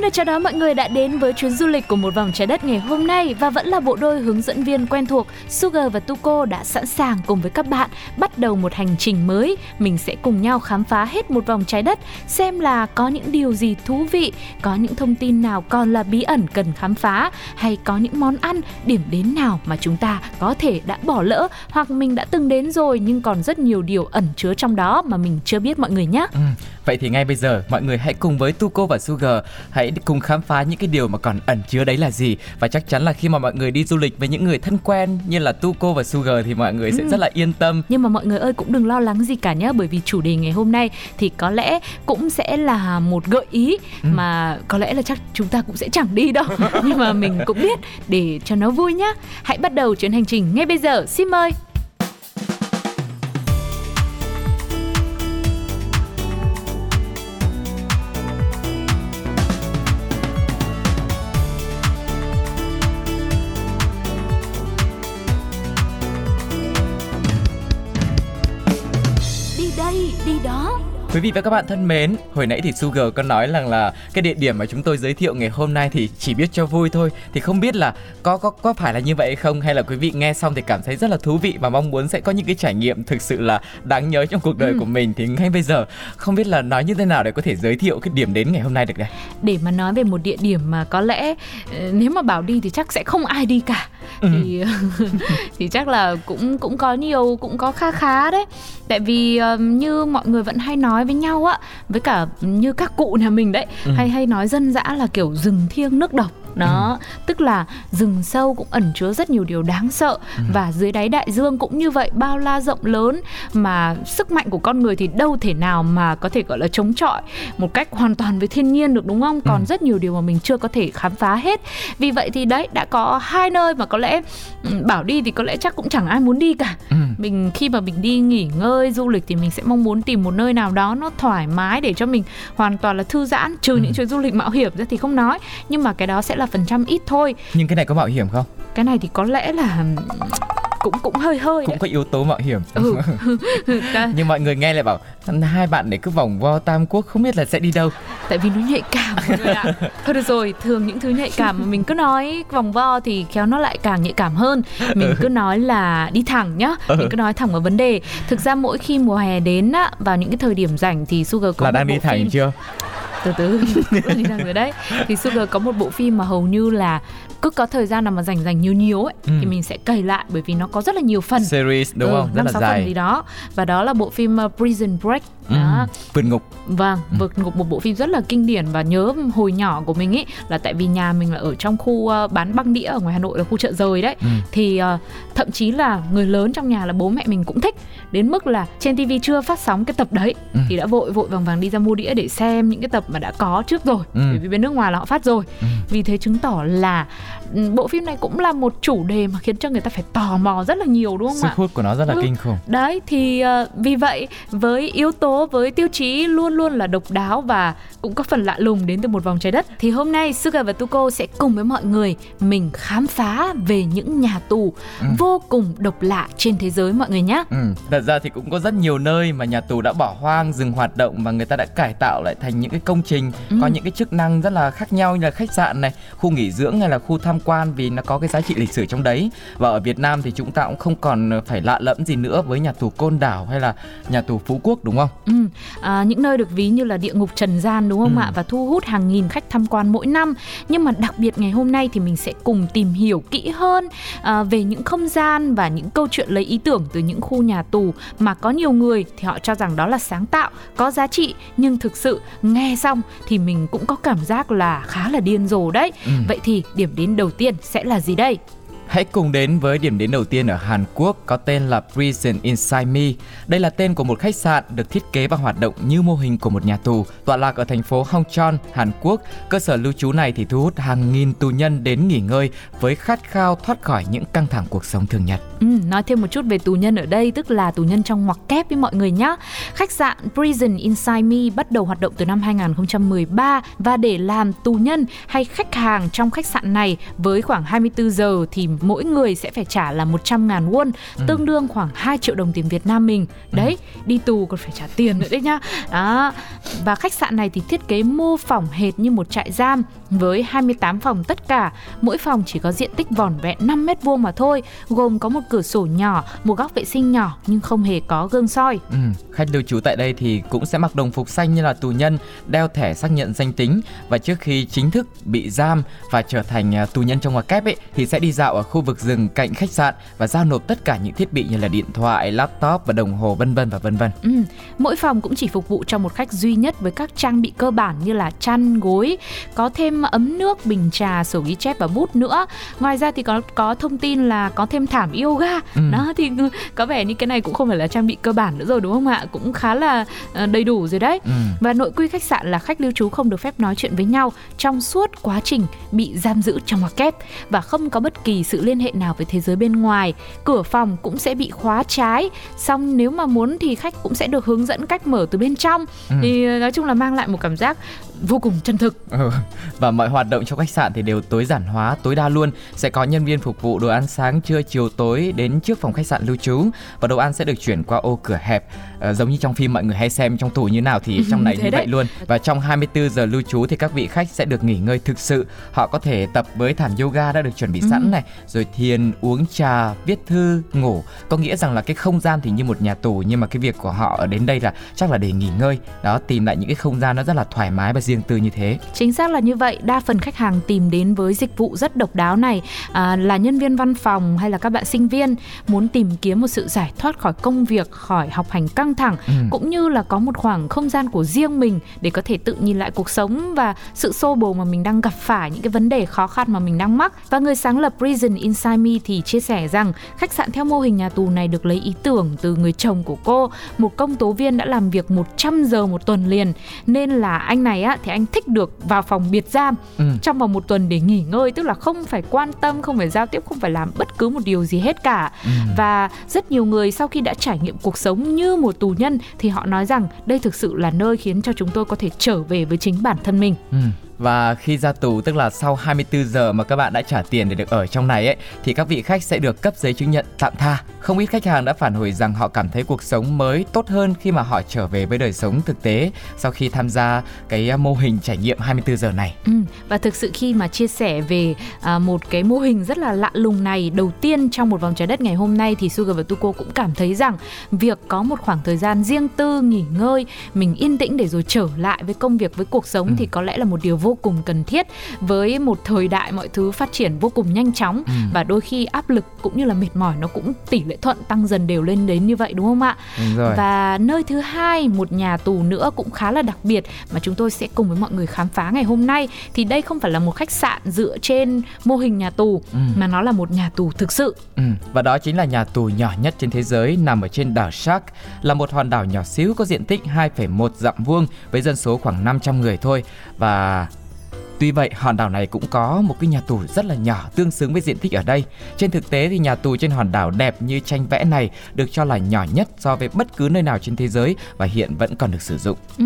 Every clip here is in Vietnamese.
Xin được chào đón mọi người đã đến với chuyến du lịch của một vòng trái đất ngày hôm nay và vẫn là bộ đôi hướng dẫn viên quen thuộc Sugar và Tuko đã sẵn sàng cùng với các bạn bắt đầu một hành trình mới. Mình sẽ cùng nhau khám phá hết một vòng trái đất xem là có những điều gì thú vị, có những thông tin nào còn là bí ẩn cần khám phá hay có những món ăn, điểm đến nào mà chúng ta có thể đã bỏ lỡ hoặc mình đã từng đến rồi nhưng còn rất nhiều điều ẩn chứa trong đó mà mình chưa biết mọi người nhé. Ừ, vậy thì ngay bây giờ mọi người hãy cùng với Tuko và Sugar hãy cùng khám phá những cái điều mà còn ẩn chứa đấy là gì. Và chắc chắn là khi mà mọi người đi du lịch với những người thân quen như là Tuko và Sugar thì mọi người sẽ Ừ. rất là yên tâm. Nhưng mà mọi người ơi cũng đừng lo lắng gì cả nhé Bởi vì chủ đề ngày hôm nay thì có lẽ cũng sẽ là một gợi ý Mà có lẽ là chắc chúng ta cũng sẽ chẳng đi đâu. Nhưng mà mình cũng biết để cho nó vui nhá. Hãy bắt đầu chuyến hành trình ngay bây giờ. Xin mời Quý vị và các bạn thân mến, hồi nãy thì Sugar có nói rằng là cái địa điểm mà chúng tôi giới thiệu ngày hôm nay thì chỉ biết cho vui thôi thì không biết là có có có phải là như vậy không hay là quý vị nghe xong thì cảm thấy rất là thú vị và mong muốn sẽ có những cái trải nghiệm thực sự là đáng nhớ trong cuộc đời Ừ. của mình thì ngay bây giờ không biết là nói như thế nào để có thể giới thiệu cái điểm đến ngày hôm nay được đây. để mà nói về một địa điểm mà có lẽ ờ, nếu mà bảo đi thì chắc sẽ không ai đi cả thì thì chắc là cũng cũng có nhiều cũng có kha khá đấy. Tại vì ờ, như mọi người vẫn hay nói với nhau á với cả như các cụ nhà mình đấy Ừ. hay hay nói dân dã là kiểu rừng thiêng nước độc đó tức là rừng sâu cũng ẩn chứa rất nhiều điều đáng sợ. Và dưới đáy đại dương cũng như vậy bao la rộng lớn. Mà sức mạnh của con người thì đâu thể nào mà có thể gọi là chống chọi một cách hoàn toàn với thiên nhiên được đúng không? Còn Ừ. rất nhiều điều mà mình chưa có thể khám phá hết. Vì vậy thì đấy đã có hai nơi mà có lẽ ừ, bảo đi thì có lẽ chắc cũng chẳng ai muốn đi cả. Ừ. mình khi mà mình đi nghỉ ngơi du lịch thì mình sẽ mong muốn tìm một nơi nào đó nó thoải mái để cho mình hoàn toàn là thư giãn trừ những chuyến du lịch mạo hiểm ra thì không nói. Nhưng mà cái đó sẽ là phần trăm ít thôi Nhưng cái này có mạo hiểm không? cái này thì có lẽ là cũng cũng hơi hơi Cũng đấy. có yếu tố mạo hiểm. ừ. Nhưng mọi người nghe lại bảo hai bạn để cứ vòng vo Tam Quốc không biết là sẽ đi đâu. Tại vì nó nhạy cảm. Người ạ. Thôi được rồi thường những thứ nhạy cảm mà mình cứ nói vòng vo thì khéo nó lại càng nhạy cảm hơn. Mình cứ nói là đi thẳng nhá mình cứ nói thẳng vào vấn đề. Thực ra mỗi khi mùa hè đến á vào những cái thời điểm rảnh thì Sugar có là đang đi thẳng phim chưa? từ từ đi thẳng rồi đấy. Thì Sugar có một bộ phim mà hầu như là cứ có thời gian nào mà dành dành nhiều nhiều ấy Ừ. thì mình sẽ cày lại bởi vì nó có rất là nhiều phần. Series đúng Ừ, không? Rất năm là sáu phần gì dài. đó. Và đó là bộ phim uh, Prison Break Ừ. đó Vượt ngục. Vâng, vượt ngục một bộ phim rất là kinh điển và nhớ hồi nhỏ của mình ấy là tại vì nhà mình là ở trong khu ờ, bán băng đĩa ở ngoài Hà Nội là khu chợ rời đấy. Ừ. Thì ờ, thậm chí là người lớn trong nhà là bố mẹ mình cũng thích đến mức là trên TV chưa phát sóng cái tập đấy Ừ. thì đã vội vội vàng vàng đi ra mua đĩa để xem những cái tập mà đã có trước rồi. Ừ. Bởi vì bên nước ngoài là họ phát rồi. Ừ. Vì thế chứng tỏ là bộ phim này cũng là một chủ đề mà khiến cho người ta phải tò mò rất là nhiều đúng không Sức ạ? hút của nó rất là Ừ. kinh khủng. Đấy thì ờ, vì vậy với yếu tố với tiêu chí luôn luôn là độc đáo và cũng có phần lạ lùng đến từ một vòng trái đất thì hôm nay Sugar và Tuko sẽ cùng với mọi người mình khám phá về những nhà tù Ừ. vô cùng độc lạ trên thế giới mọi người nhé. Ừ, thật ra thì cũng có rất nhiều nơi mà nhà tù đã bỏ hoang, dừng hoạt động và người ta đã cải tạo lại thành những cái công trình Ừ. có những cái chức năng rất là khác nhau như là khách sạn này, khu nghỉ dưỡng hay là khu tham quan vì nó có cái giá trị lịch sử trong đấy. Và ở Việt Nam thì chúng ta cũng không còn phải lạ lẫm gì nữa với nhà tù Côn Đảo hay là nhà tù Phú Quốc đúng không? Ừ, à, những nơi được ví như là địa ngục trần gian đúng không Ừ. ạ và thu hút hàng nghìn khách tham quan mỗi năm nhưng mà đặc biệt ngày hôm nay thì mình sẽ cùng tìm hiểu kỹ hơn à, về những không gian và những câu chuyện lấy ý tưởng từ những khu nhà tù mà có nhiều người thì họ cho rằng đó là sáng tạo có giá trị nhưng thực sự nghe xong thì mình cũng có cảm giác là khá là điên rồ đấy Ừ. vậy thì điểm đến đầu tiên sẽ là gì đây? Hãy cùng đến với điểm đến đầu tiên ở Hàn Quốc có tên là Prison Inside Me. Đây là tên của một khách sạn được thiết kế và hoạt động như mô hình của một nhà tù, tọa lạc ở thành phố Hongcheon, Hàn Quốc. Cơ sở lưu trú này thì thu hút hàng nghìn tù nhân đến nghỉ ngơi với khát khao thoát khỏi những căng thẳng cuộc sống thường nhật. Ừ, nói thêm một chút về tù nhân ở đây tức là tù nhân trong ngoặc kép với mọi người nhé. Khách sạn Prison Inside Me bắt đầu hoạt động từ năm 2013 và để làm tù nhân hay khách hàng trong khách sạn này với khoảng 24 giờ thì mỗi người sẽ phải trả là 100 ngàn won, Ừ. tương đương khoảng 2 triệu đồng tiền Việt Nam mình. Đấy, đi tù còn phải trả tiền nữa đấy nhá. Đó. Và khách sạn này thì thiết kế mô phỏng hệt như một trại giam với 28 phòng tất cả. Mỗi phòng chỉ có diện tích vỏn vẹn 5 mét vuông mà thôi, gồm có một cửa sổ nhỏ, một góc vệ sinh nhỏ nhưng không hề có gương soi. Ừ, khách lưu trú tại đây thì cũng sẽ mặc đồng phục xanh như là tù nhân, đeo thẻ xác nhận danh tính và trước khi chính thức bị giam và trở thành à, tù nhân trong ngoặc kép ấy thì sẽ đi dạo ở khu vực rừng cạnh khách sạn và giao nộp tất cả những thiết bị như là điện thoại, laptop và đồng hồ vân vân và vân vân. Ừ, mỗi phòng cũng chỉ phục vụ cho một khách duy nhất với các trang bị cơ bản như là chăn, gối, có thêm ấm nước, bình trà, sổ ghi chép và bút nữa. Ngoài ra thì có có thông tin là có thêm thảm yoga. Ừ. Đó thì có vẻ như cái này cũng không phải là trang bị cơ bản nữa rồi đúng không ạ? Cũng khá là ờ, đầy đủ rồi đấy. Ừ. Và nội quy khách sạn là khách lưu trú không được phép nói chuyện với nhau trong suốt quá trình bị giam giữ trong ngoặc kép và không có bất kỳ sự liên hệ nào với thế giới bên ngoài. Cửa phòng cũng sẽ bị khóa trái. Xong nếu mà muốn thì khách cũng sẽ được hướng dẫn cách mở từ bên trong. Ừ. Thì ờ, nói chung là mang lại một cảm giác vô cùng chân thực. Ừ. Và mọi hoạt động trong khách sạn thì đều tối giản hóa tối đa luôn Sẽ có nhân viên phục vụ đồ ăn sáng trưa chiều tối đến trước phòng khách sạn lưu trú Và đồ ăn sẽ được chuyển qua ô cửa hẹp Ờ, Giống như trong phim mọi người hay xem trong tù như nào thì trong này Thế như đấy. vậy luôn Và trong 24 giờ lưu trú thì các vị khách sẽ được nghỉ ngơi thực sự Họ có thể tập với thảm yoga đã được chuẩn bị sẵn này Rồi thiền, uống trà, viết thư, ngủ Có nghĩa rằng là cái không gian thì như một nhà tù Nhưng mà cái việc của họ ở đến đây là chắc là để nghỉ ngơi Đó tìm lại những cái không gian nó rất là thoải mái và riêng tư như thế Chính xác là như vậy, đa phần khách hàng tìm đến với dịch vụ rất độc đáo này à, là nhân viên văn phòng hay là các bạn sinh viên muốn tìm kiếm một sự giải thoát khỏi công việc, khỏi học hành căng thẳng Ừ. cũng như là có một khoảng không gian của riêng mình để có thể tự nhìn lại cuộc sống và sự xô bồ mà mình đang gặp phải những cái vấn đề khó khăn mà mình đang mắc. Và người sáng lập Prison Inside Me thì chia sẻ rằng khách sạn theo mô hình nhà tù này được lấy ý tưởng từ người chồng của cô, một công tố viên đã làm việc 100 giờ một tuần liền nên là anh này á thì anh thích được vào phòng biệt giam Ừ. trong vòng một tuần để nghỉ ngơi tức là không phải quan tâm không phải giao tiếp không phải làm bất cứ một điều gì hết cả Ừ. và rất nhiều người sau khi đã trải nghiệm cuộc sống như một tù nhân thì họ nói rằng đây thực sự là nơi khiến cho chúng tôi có thể trở về với chính bản thân mình Ừ. Và khi ra tù tức là sau 24 giờ mà các bạn đã trả tiền để được ở trong này ấy thì các vị khách sẽ được cấp giấy chứng nhận tạm tha. Không ít khách hàng đã phản hồi rằng họ cảm thấy cuộc sống mới tốt hơn khi mà họ trở về với đời sống thực tế sau khi tham gia cái mô hình trải nghiệm 24 giờ này. Ừ, và thực sự khi mà chia sẻ về à, một cái mô hình rất là lạ lùng này đầu tiên trong một vòng trái đất ngày hôm nay thì Sugar và Tuko cũng cảm thấy rằng việc có một khoảng thời gian riêng tư nghỉ ngơi, mình yên tĩnh để rồi trở lại với công việc với cuộc sống Ừ. thì có lẽ là một điều vô cùng cần thiết với một thời đại mọi thứ phát triển vô cùng nhanh chóng Ừ. và đôi khi áp lực cũng như là mệt mỏi nó cũng tỷ lệ thuận tăng dần đều lên đến như vậy đúng không ạ? Đúng rồi. Và nơi thứ hai, một nhà tù nữa cũng khá là đặc biệt mà chúng tôi sẽ cùng với mọi người khám phá ngày hôm nay. Thì đây không phải là một khách sạn dựa trên mô hình nhà tù Ừ. mà nó là một nhà tù thực sự. Ừ, và đó chính là nhà tù nhỏ nhất trên thế giới nằm ở trên đảo Shark, là một hòn đảo nhỏ xíu có diện tích 2,1 dặm vuông với dân số khoảng 500 người thôi. Và Tuy vậy, hòn đảo này cũng có một cái nhà tù rất là nhỏ tương xứng với diện tích ở đây. Trên thực tế thì nhà tù trên hòn đảo đẹp như tranh vẽ này được cho là nhỏ nhất so với bất cứ nơi nào trên thế giới và hiện vẫn còn được sử dụng. Ừ,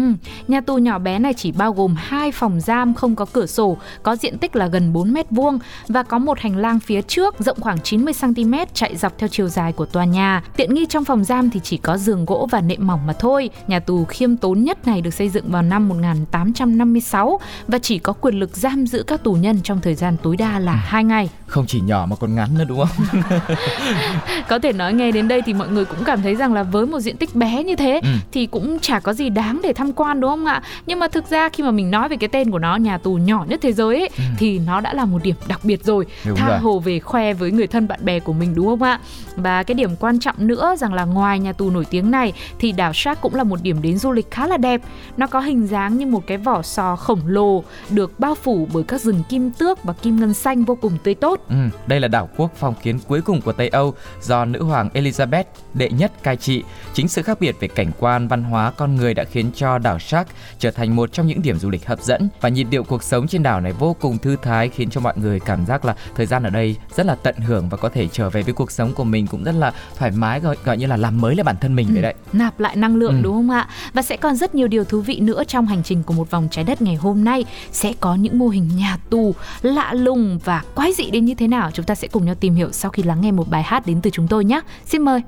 nhà tù nhỏ bé này chỉ bao gồm hai phòng giam không có cửa sổ, có diện tích là gần 4 mét vuông và có một hành lang phía trước rộng khoảng 90 cm chạy dọc theo chiều dài của tòa nhà. Tiện nghi trong phòng giam thì chỉ có giường gỗ và nệm mỏng mà thôi. Nhà tù khiêm tốn nhất này được xây dựng vào năm 1856 và chỉ có quyền lực giam giữ các tù nhân trong thời gian tối đa là 2 ngày. Không chỉ nhỏ mà còn ngắn nữa đúng không? Có thể nói nghe đến đây thì mọi người cũng cảm thấy rằng là với một diện tích bé như thế Ừ. thì cũng chả có gì đáng để tham quan đúng không ạ? Nhưng mà thực ra khi mà mình nói về cái tên của nó nhà tù nhỏ nhất thế giới ấy, thì nó đã là một điểm đặc biệt rồi. Ừ. Đúng Tha rồi. hồ về khoe với người thân bạn bè của mình đúng không ạ? Và cái điểm quan trọng nữa rằng là ngoài nhà tù nổi tiếng này thì đảo Shark cũng là một điểm đến du lịch khá là đẹp. Nó có hình dáng như một cái vỏ sò khổng lồ được bao bao phủ bởi các rừng kim tước và kim ngân xanh vô cùng tươi tốt. Ừ, đây là đảo quốc phong kiến cuối cùng của Tây Âu do nữ hoàng Elizabeth đệ nhất cai trị. Chính sự khác biệt về cảnh quan, văn hóa, con người đã khiến cho đảo Shark trở thành một trong những điểm du lịch hấp dẫn và nhịp điệu cuộc sống trên đảo này vô cùng thư thái khiến cho mọi người cảm giác là thời gian ở đây rất là tận hưởng và có thể trở về với cuộc sống của mình cũng rất là thoải mái gọi, gọi như là làm mới lại bản thân mình Ừ, vậy đấy. Nạp lại năng lượng Ừ. đúng không ạ? Và sẽ còn rất nhiều điều thú vị nữa trong hành trình của một vòng trái đất ngày hôm nay. Sẽ có những mô hình nhà tù lạ lùng và quái dị đến như thế nào chúng ta sẽ cùng nhau tìm hiểu sau khi lắng nghe một bài hát đến từ chúng tôi nhé. Xin mời.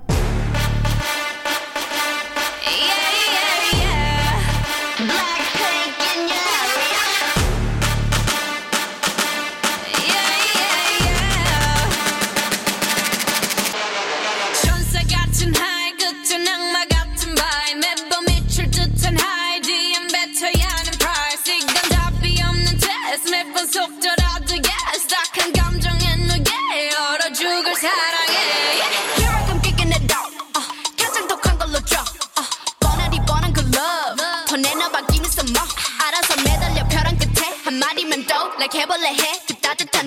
죽을 사랑해 Here I come kicking it out uh, 가장 독한 걸로 drop uh, 뻔하디 뻔한 그 love 더 내놔봐 give me some more 알아서 매달려 벼랑 끝에 한마디만 더 like 해볼래 해그 따뜻한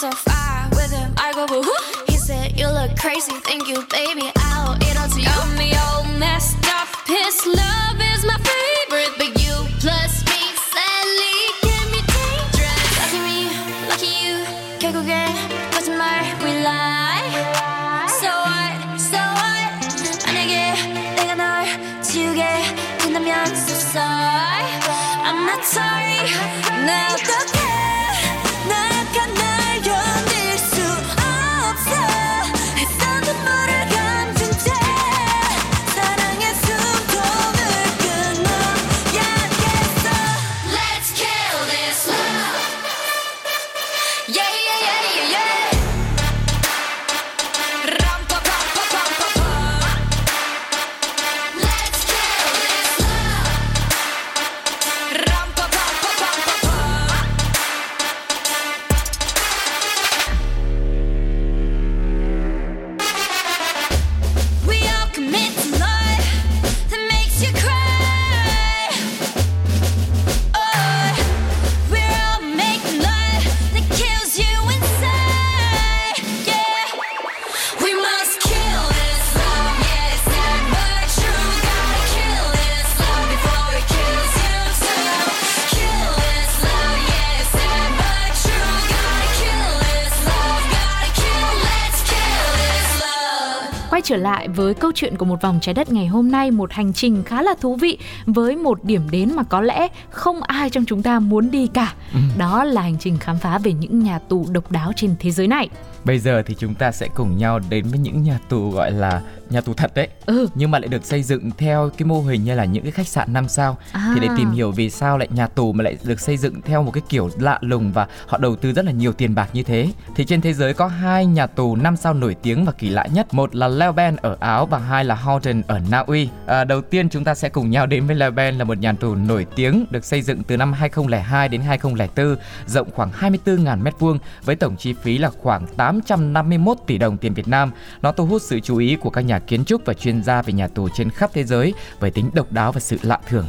so far with him. I go boo hoo. He said, You look crazy, thank you, baby. I'll eat all to you. Got me all messed up. His love is my favorite, but you plus me sadly can be dangerous. Lucky me, lucky you. 결국엔 거짓말 we lie. So what, so what? 만약에 내가 널 지우게 된다면 so sorry. I'm not sorry. 나 어떡해? trở lại với câu chuyện của một vòng trái đất ngày hôm nay, một hành trình khá là thú vị với một điểm đến mà có lẽ không ai trong chúng ta muốn đi cả. Đó là hành trình khám phá về những nhà tù độc đáo trên thế giới này. Bây giờ thì chúng ta sẽ cùng nhau đến với những nhà tù gọi là nhà tù thật đấy. Ừ. Nhưng mà lại được xây dựng theo cái mô hình như là những cái khách sạn 5 sao. À. Thì để tìm hiểu vì sao lại nhà tù mà lại được xây dựng theo một cái kiểu lạ lùng và họ đầu tư rất là nhiều tiền bạc như thế. Thì trên thế giới có hai nhà tù 5 sao nổi tiếng và kỳ lạ nhất. Một là Leuben ở Áo và hai là Houghton ở Na Uy. À, đầu tiên chúng ta sẽ cùng nhau đến với Leuben là một nhà tù nổi tiếng được xây dựng từ năm 2002 đến 2004, rộng khoảng 24.000 mét vuông với tổng chi phí là khoảng 851 tỷ đồng tiền Việt Nam. Nó thu hút sự chú ý của các nhà kiến trúc và chuyên gia về nhà tù trên khắp thế giới với tính độc đáo và sự lạ thường.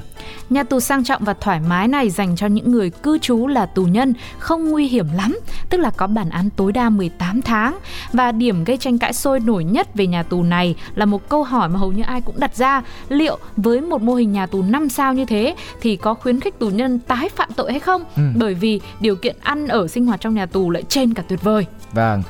Nhà tù sang trọng và thoải mái này dành cho những người cư trú là tù nhân không nguy hiểm lắm, tức là có bản án tối đa 18 tháng. Và điểm gây tranh cãi sôi nổi nhất về nhà tù này là một câu hỏi mà hầu như ai cũng đặt ra, liệu với một mô hình nhà tù 5 sao như thế thì có khuyến khích tù nhân tái phạm tội hay không? Ừ. Bởi vì điều kiện ăn ở sinh hoạt trong nhà tù lại trên cả tuyệt vời. Vâng,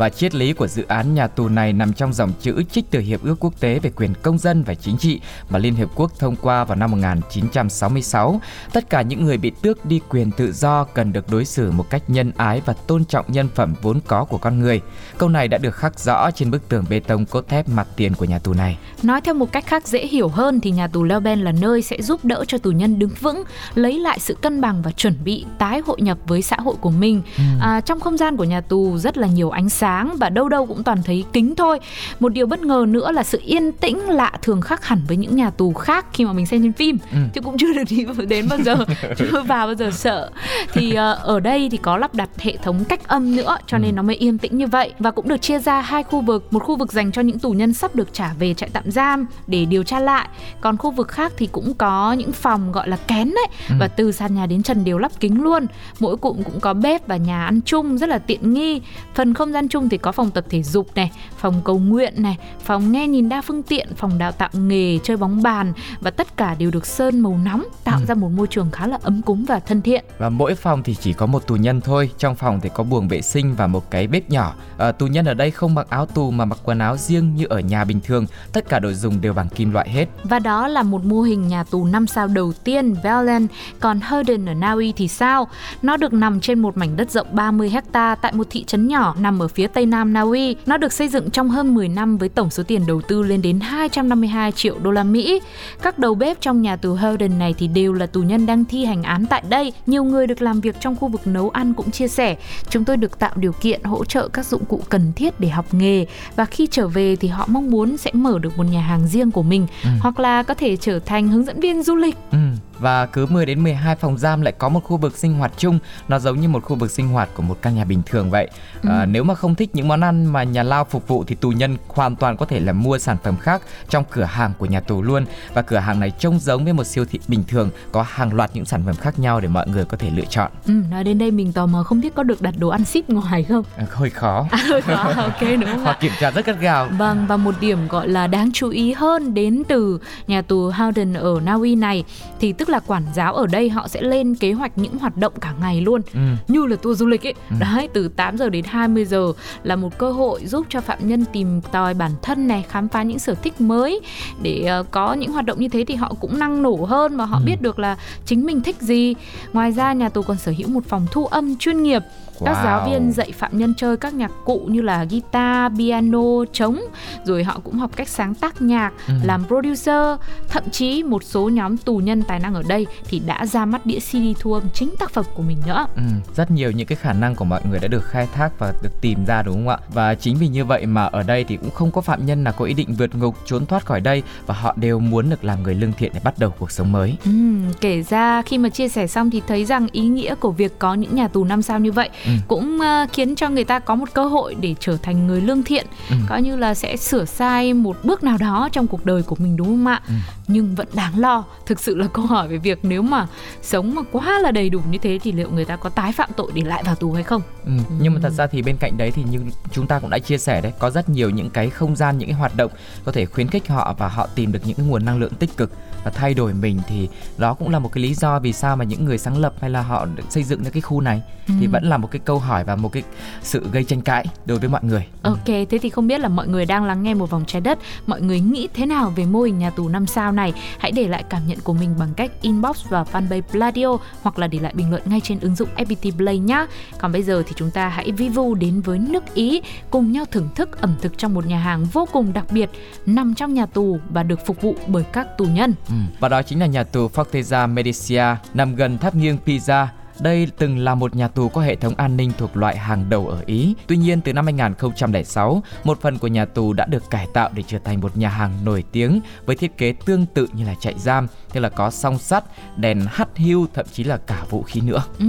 và triết lý của dự án nhà tù này nằm trong dòng chữ trích từ Hiệp ước Quốc tế về quyền công dân và chính trị mà Liên Hiệp Quốc thông qua vào năm 1966. Tất cả những người bị tước đi quyền tự do cần được đối xử một cách nhân ái và tôn trọng nhân phẩm vốn có của con người. Câu này đã được khắc rõ trên bức tường bê tông cốt thép mặt tiền của nhà tù này. Nói theo một cách khác dễ hiểu hơn thì nhà tù Leuben là nơi sẽ giúp đỡ cho tù nhân đứng vững, lấy lại sự cân bằng và chuẩn bị tái hội nhập với xã hội của mình. Ừ. À, trong không gian của nhà tù rất là nhiều ánh sáng và đâu đâu cũng toàn thấy kính thôi. Một điều bất ngờ nữa là sự yên tĩnh lạ thường khác hẳn với những nhà tù khác khi mà mình xem trên phim, Ừ. chứ cũng chưa được đi đến bao giờ, chưa vào bao giờ sợ. Thì ờ, ở đây thì có lắp đặt hệ thống cách âm nữa cho Ừ. nên nó mới yên tĩnh như vậy và cũng được chia ra hai khu vực, một khu vực dành cho những tù nhân sắp được trả về trại tạm giam để điều tra lại, còn khu vực khác thì cũng có những phòng gọi là kén đấy Ừ. và từ sàn nhà đến trần đều lắp kính luôn. Mỗi cụm cũng có bếp và nhà ăn chung rất là tiện nghi. Phần không gian chung thì có phòng tập thể dục này, phòng cầu nguyện này, phòng nghe nhìn đa phương tiện, phòng đào tạo nghề, chơi bóng bàn và tất cả đều được sơn màu nóng tạo Ừ. ra một môi trường khá là ấm cúng và thân thiện. Và mỗi phòng thì chỉ có một tù nhân thôi. Trong phòng thì có buồng vệ sinh và một cái bếp nhỏ. À, tù nhân ở đây không mặc áo tù mà mặc quần áo riêng như ở nhà bình thường. Tất cả đồ dùng đều bằng kim loại hết. Và đó là một mô hình nhà tù 5 sao đầu tiên Valen. Còn Herden ở Na Uy thì sao? Nó được nằm trên một mảnh đất rộng 30 hecta tại một thị trấn nhỏ nằm ở phía tây nam Na Uy. Nó được xây dựng trong hơn 10 năm với tổng số tiền đầu tư lên đến 252 triệu đô la Mỹ. Các đầu bếp trong nhà tù Herden này thì đều là tù nhân đang thi hành án tại đây. Nhiều người được làm việc trong khu vực nấu ăn cũng chia sẻ, chúng tôi được tạo điều kiện hỗ trợ các dụng cụ cần thiết để học nghề và khi trở về thì họ mong muốn sẽ mở được một nhà hàng riêng của mình Ừ. hoặc là có thể trở thành hướng dẫn viên du lịch. Ừ. Và cứ 10 đến 12 phòng giam lại có một khu vực sinh hoạt chung, nó giống như một khu vực sinh hoạt của một căn nhà bình thường vậy. À, nếu mà không thích những món ăn mà nhà lao phục vụ thì tù nhân hoàn toàn có thể là mua sản phẩm khác trong cửa hàng của nhà tù luôn. Và cửa hàng này trông giống với một siêu thị bình thường, có hàng loạt những sản phẩm khác nhau để mọi người có thể lựa chọn. Ừ, nói đến đây mình tò mò không biết có được đặt đồ ăn ship ngoài không? À, hơi khó. À, có, ok đúng không Họ kiểm tra rất gắt gao. Vâng, và một điểm gọi là đáng chú ý hơn đến từ nhà tù Howden ở Na Uy này thì tức là quản giáo ở đây họ sẽ lên kế hoạch những hoạt động cả ngày luôn Ừ. như là tour du lịch ấy. Ừ. Đấy, từ 8 giờ đến 20 giờ là một cơ hội giúp cho phạm nhân tìm tòi bản thân này, khám phá những sở thích mới để ờ, có những hoạt động như thế thì họ cũng năng nổ hơn và họ Ừ. biết được là chính mình thích gì. Ngoài ra nhà tù còn sở hữu một phòng thu âm chuyên nghiệp các Wow. giáo viên dạy phạm nhân chơi các nhạc cụ như là guitar, piano, trống rồi họ cũng học cách sáng tác nhạc, Ừ. làm producer, thậm chí một số nhóm tù nhân tài năng ở đây thì đã ra mắt đĩa CD thu âm chính tác phẩm của mình nữa. Ừ, rất nhiều những cái khả năng của mọi người đã được khai thác và được tìm ra đúng không ạ? Và chính vì như vậy mà ở đây thì cũng không có phạm nhân nào có ý định vượt ngục trốn thoát khỏi đây và họ đều muốn được làm người lương thiện để bắt đầu cuộc sống mới. Ừm, kể ra khi mà chia sẻ xong thì thấy rằng ý nghĩa của việc có những nhà tù năm sao như vậy Ừ. cũng ờ, khiến cho người ta có một cơ hội để trở thành người lương thiện, Ừ. coi như là sẽ sửa sai một bước nào đó trong cuộc đời của mình đúng không ạ? Ừ. Nhưng vẫn đáng lo. Thực sự là câu hỏi về việc nếu mà sống mà quá là đầy đủ như thế thì liệu người ta có tái phạm tội để lại vào tù hay không? Ừ. Nhưng mà thật ra thì bên cạnh đấy thì như chúng ta cũng đã chia sẻ đấy, có rất nhiều những cái không gian, những cái hoạt động có thể khuyến khích họ và họ tìm được những cái nguồn năng lượng tích cực và thay đổi mình thì đó cũng là một cái lý do vì sao mà những người sáng lập hay là họ xây dựng ra cái khu này thì Ừ. vẫn là một cái câu hỏi và một cái sự gây tranh cãi đối với mọi người. Ok, thế thì không biết là mọi người đang lắng nghe một vòng trái đất, mọi người nghĩ thế nào về mô hình nhà tù 5 sao này? Hãy để lại cảm nhận của mình bằng cách inbox vào fanpage Pladio hoặc là để lại bình luận ngay trên ứng dụng FPT Play nhé. Còn bây giờ thì chúng ta hãy vi vu đến với nước Ý cùng nhau thưởng thức ẩm thực trong một nhà hàng vô cùng đặc biệt nằm trong nhà tù và được phục vụ bởi các tù nhân. Ừ. Và đó chính là nhà tù Fortezza Medicia nằm gần tháp nghiêng Pisa. Đây từng là một nhà tù có hệ thống an ninh thuộc loại hàng đầu ở Ý. Tuy nhiên từ năm 2006, một phần của nhà tù đã được cải tạo để trở thành một nhà hàng nổi tiếng với thiết kế tương tự như là trại giam, tức là có song sắt, đèn hắt hiu, thậm chí là cả vũ khí nữa. Ừ.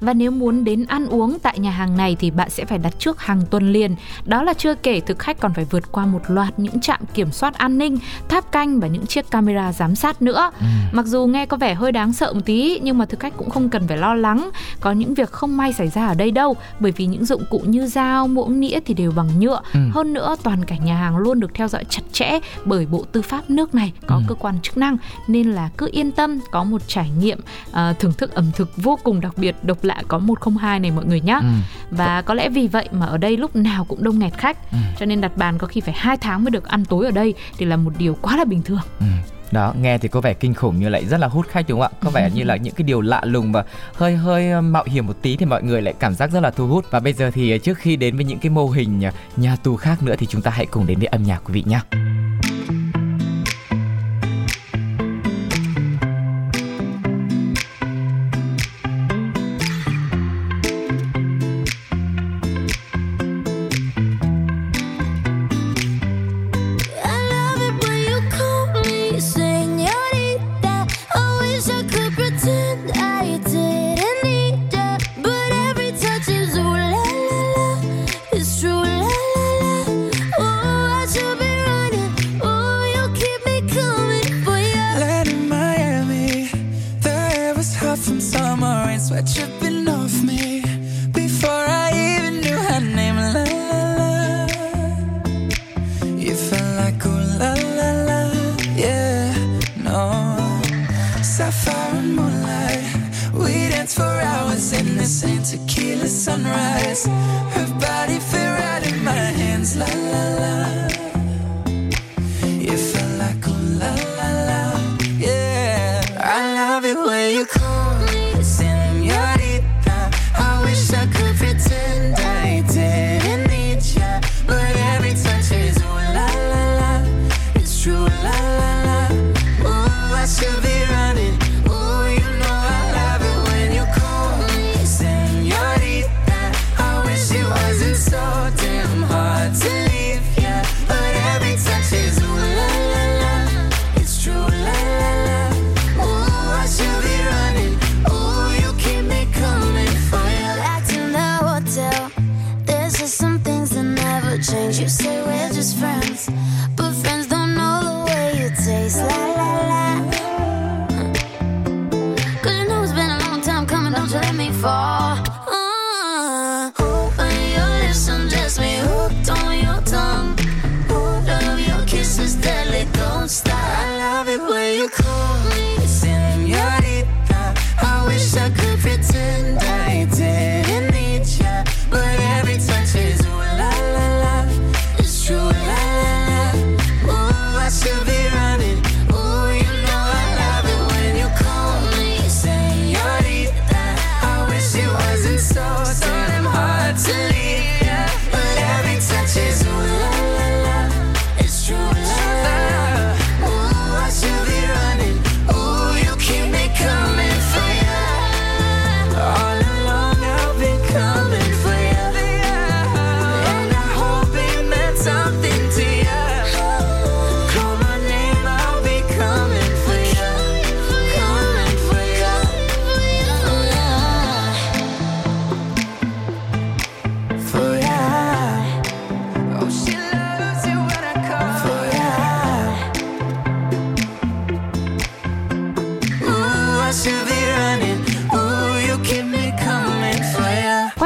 Và nếu muốn đến ăn uống tại nhà hàng này thì bạn sẽ phải đặt trước hàng tuần liền. Đó là chưa kể thực khách còn phải vượt qua một loạt những trạm kiểm soát an ninh, tháp canh và những chiếc camera giám sát nữa. Ừ. Mặc dù nghe có vẻ hơi đáng sợ một tí nhưng mà thực khách cũng không cần phải lo lắng lắng, có những việc không may xảy ra ở đây đâu, bởi vì những dụng cụ như dao, muỗng nĩa thì đều bằng nhựa. Ừ. Hơn nữa toàn cảnh nhà hàng luôn được theo dõi chặt chẽ bởi Bộ Tư pháp nước này có Ừ. cơ quan chức năng nên là cứ yên tâm có một trải nghiệm à, thưởng thức ẩm thực vô cùng đặc biệt độc lạ có 102 này mọi người nhé. Ừ. Và có lẽ vì vậy mà ở đây lúc nào cũng đông nghẹt khách Ừ. cho nên đặt bàn có khi phải hai tháng mới được ăn tối ở đây thì là một điều quá là bình thường. Ừ. Đó, nghe thì có vẻ kinh khủng như lại rất là hút khách đúng không ạ? Có vẻ như là những cái điều lạ lùng và hơi hơi ờ, mạo hiểm một tí thì mọi người lại cảm giác rất là thu hút. Và bây giờ thì ờ, trước khi đến với những cái mô hình ờ, nhà tù khác nữa thì chúng ta hãy cùng đến với âm nhạc quý vị nhé. And tequila sunrise. Change. You say we're just friends, but friends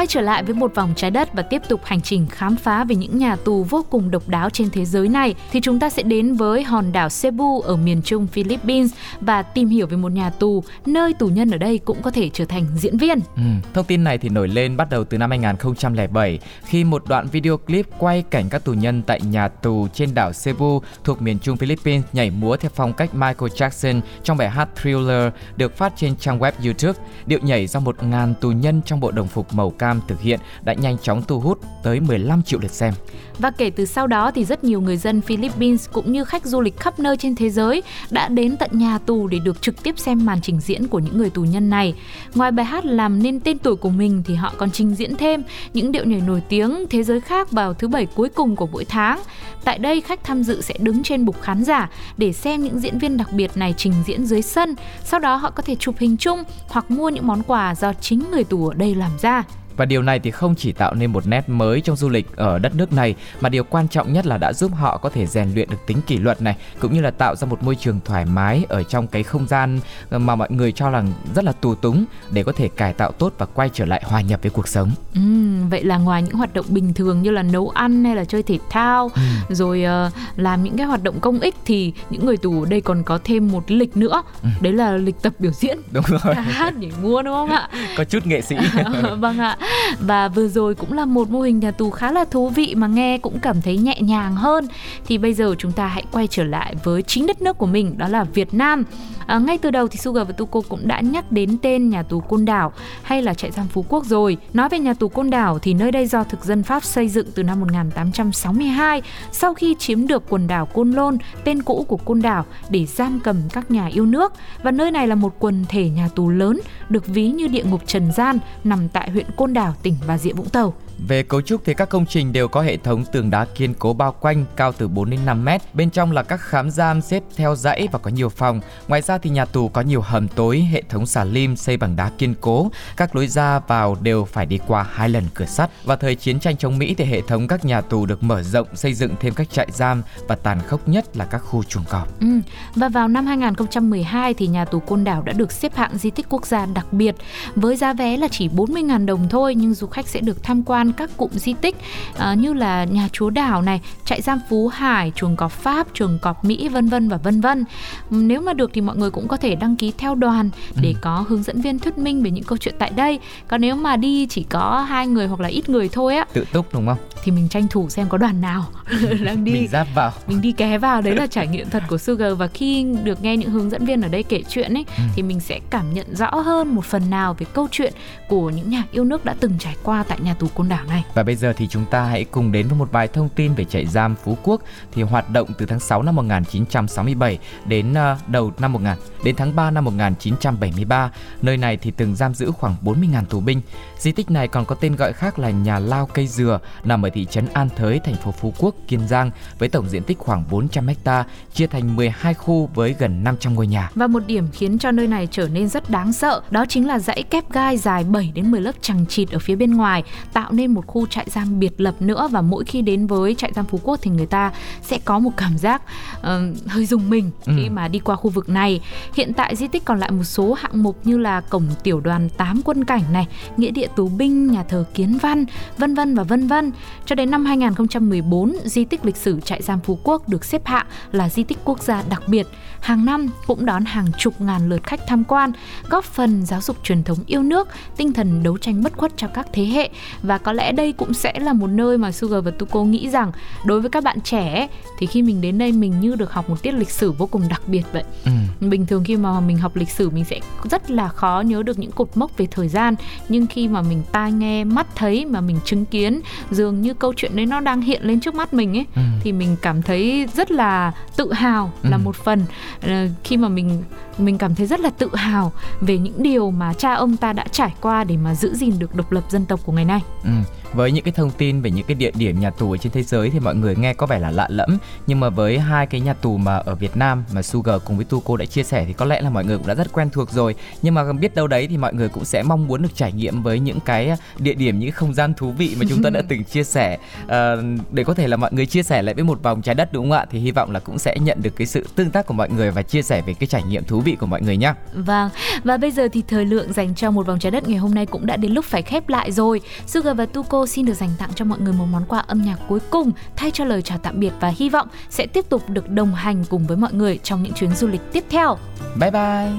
trở lại với một vòng trái đất và tiếp tục hành trình khám phá về những nhà tù vô cùng độc đáo trên thế giới này thì chúng ta sẽ đến với hòn đảo Cebu ở miền trung Philippines và tìm hiểu về một nhà tù nơi tù nhân ở đây cũng có thể trở thành diễn viên. Ừ, thông tin này thì nổi lên bắt đầu từ năm 2007 khi một đoạn video clip quay cảnh các tù nhân tại nhà tù trên đảo Cebu thuộc miền trung Philippines nhảy múa theo phong cách Michael Jackson trong bài hát Thriller được phát trên trang web YouTube. Điệu nhảy do một ngàn tù nhân trong bộ đồng phục màu cam thực hiện đã nhanh chóng thu hút tới 15 triệu lượt xem. Và kể từ sau đó thì rất nhiều người dân Philippines cũng như khách du lịch khắp nơi trên thế giới đã đến tận nhà tù để được trực tiếp xem màn trình diễn của những người tù nhân này. Ngoài bài hát làm nên tên tuổi của mình thì họ còn trình diễn thêm những điệu nhảy nổi tiếng thế giới khác vào thứ bảy cuối cùng của mỗi tháng. Tại đây, khách tham dự sẽ đứng trên bục khán giả để xem những diễn viên đặc biệt này trình diễn dưới sân. Sau đó họ có thể chụp hình chung hoặc mua những món quà do chính người tù ở đây làm ra. Và điều này thì không chỉ tạo nên một nét mới trong du lịch ở đất nước này mà điều quan trọng nhất là đã giúp họ có thể rèn luyện được tính kỷ luật này cũng như là tạo ra một môi trường thoải mái ở trong cái không gian mà mọi người cho là rất là tù túng để có thể cải tạo tốt và quay trở lại hòa nhập với cuộc sống. Ừ, vậy là ngoài những hoạt động bình thường như là nấu ăn hay là chơi thể thao Ừ. rồi ờ, làm những cái hoạt động công ích thì những người tù ở đây còn có thêm một lịch nữa. Ừ. Đấy là lịch tập biểu diễn Đúng rồi, hát nhảy múa đúng không ạ? có chút nghệ sĩ. vâng ạ. Và vừa rồi cũng là một mô hình nhà tù khá là thú vị mà nghe cũng cảm thấy nhẹ nhàng hơn. Thì bây giờ chúng ta hãy quay trở lại với chính đất nước của mình đó là Việt Nam. À, ngay từ đầu thì Sugar và Tuko cũng đã nhắc đến tên nhà tù Côn Đảo hay là trại giam Phú Quốc rồi. Nói về nhà tù Côn Đảo thì nơi đây do thực dân Pháp xây dựng từ năm 1862 sau khi chiếm được quần đảo Côn Lôn, tên cũ của Côn Đảo để giam cầm các nhà yêu nước. Và nơi này là một quần thể nhà tù lớn được ví như địa ngục trần gian nằm tại huyện Côn Đảo, tỉnh Bà Rịa Vũng Tàu. Về cấu trúc thì các công trình đều có hệ thống tường đá kiên cố bao quanh cao từ 4 đến 5 mét. Bên trong là các khám giam xếp theo dãy và có nhiều phòng. Ngoài ra thì nhà tù có nhiều hầm tối, hệ thống xà lim xây bằng đá kiên cố. Các lối ra vào đều phải đi qua hai lần cửa sắt. và thời chiến tranh chống Mỹ thì hệ thống các nhà tù được mở rộng xây dựng thêm các trại giam và tàn khốc nhất là các khu chuồng cọp. Ừ. Và vào năm 2012 thì nhà tù Côn Đảo đã được xếp hạng di tích quốc gia đặc biệt với giá vé là chỉ 40.000 đồng thôi nhưng du khách sẽ được tham quan các cụm di tích à, như là nhà chúa đảo này, trại giam Phú Hải, chuồng cọp Pháp, chuồng cọp Mỹ vân vân và vân vân. Nếu mà được thì mọi người cũng có thể đăng ký theo đoàn để có hướng dẫn viên thuyết minh về những câu chuyện tại đây. Còn nếu mà đi chỉ có hai người hoặc là ít người thôi á Tự túc đúng không? thì mình tranh thủ xem có đoàn nào đang đi Mình giáp vào. mình đi ké vào đấy là trải nghiệm thật của Sugar và khi được nghe những hướng dẫn viên ở đây kể chuyện ấy Ừ. thì mình sẽ cảm nhận rõ hơn một phần nào về câu chuyện của những nhà yêu nước đã từng trải qua tại nhà tù Côn Đảo này. Và bây giờ thì chúng ta hãy cùng đến với một vài thông tin về trại giam Phú Quốc thì hoạt động từ tháng 6 năm 1967 đến ờ, đầu năm 1000 đến tháng 3 năm 1973. Nơi này thì từng giam giữ khoảng 40.000 tù binh. Di tích này còn có tên gọi khác là nhà lao cây dừa nằm ở thị trấn An Thới, thành phố Phú Quốc, Kiên Giang với tổng diện tích khoảng 400 ha, chia thành 12 khu với gần 500 ngôi nhà. Và một điểm khiến cho nơi này trở nên rất đáng sợ đó chính là dãy kép gai dài 7 đến 10 lớp chằng chịt ở phía bên ngoài tạo nên một khu trại giam biệt lập nữa và mỗi khi đến với trại giam Phú Quốc thì người ta sẽ có một cảm giác ờ, hơi rùng mình khi Ừ. mà đi qua khu vực này. Hiện tại di tích còn lại một số hạng mục như là cổng tiểu đoàn 8 quân cảnh này, nghĩa địa tù binh, nhà thờ kiến văn, vân vân và vân vân. Cho đến năm 2014, di tích lịch sử trại giam Phú Quốc được xếp hạng là di tích quốc gia đặc biệt. Hàng năm cũng đón hàng chục ngàn lượt khách tham quan, góp phần giáo dục truyền thống yêu nước, tinh thần đấu tranh bất khuất cho các thế hệ. Và có lẽ đây cũng sẽ là một nơi mà Sugar và Tuko nghĩ rằng đối với các bạn trẻ thì khi mình đến đây mình như được học một tiết lịch sử vô cùng đặc biệt vậy. Ừ. Bình thường khi mà mình học lịch sử mình sẽ rất là khó nhớ được những cột mốc về thời gian nhưng khi mà mình tai nghe mắt thấy mà mình chứng kiến dường như câu chuyện đấy nó đang hiện lên trước mắt mình ấy Ừ. thì mình cảm thấy rất là tự hào là Ừ. một phần Ờ, khi mà mình mình cảm thấy rất là tự hào về những điều mà cha ông ta đã trải qua để mà giữ gìn được độc lập dân tộc của ngày nay. Ừ. Với những cái thông tin về những cái địa điểm nhà tù ở trên thế giới thì mọi người nghe có vẻ là lạ lẫm nhưng mà với hai cái nhà tù mà ở Việt Nam mà Sugar cùng với Tuko đã chia sẻ thì có lẽ là mọi người cũng đã rất quen thuộc rồi nhưng mà biết đâu đấy thì mọi người cũng sẽ mong muốn được trải nghiệm với những cái địa điểm những không gian thú vị mà chúng ta đã từng chia sẻ Ờ, để có thể là mọi người chia sẻ lại với một vòng trái đất đúng không ạ thì hy vọng là cũng sẽ nhận được cái sự tương tác của mọi người và chia sẻ về cái trải nghiệm thú vị của mọi người nhé Vâng, và bây giờ thì thời lượng dành cho một vòng trái đất ngày hôm nay cũng đã đến lúc phải khép lại rồi. Sugar và Tuko xin được dành tặng cho mọi người một món quà âm nhạc cuối cùng thay cho lời chào tạm biệt và hy vọng sẽ tiếp tục được đồng hành cùng với mọi người trong những chuyến du lịch tiếp theo. bye bye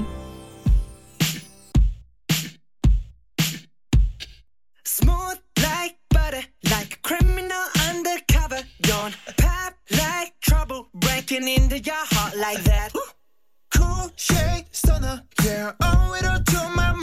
Smooth like butter, like a criminal undercover. Don't pop like trouble, breaking into your heart like that. Cool shade stunner, yeah, owe it all to my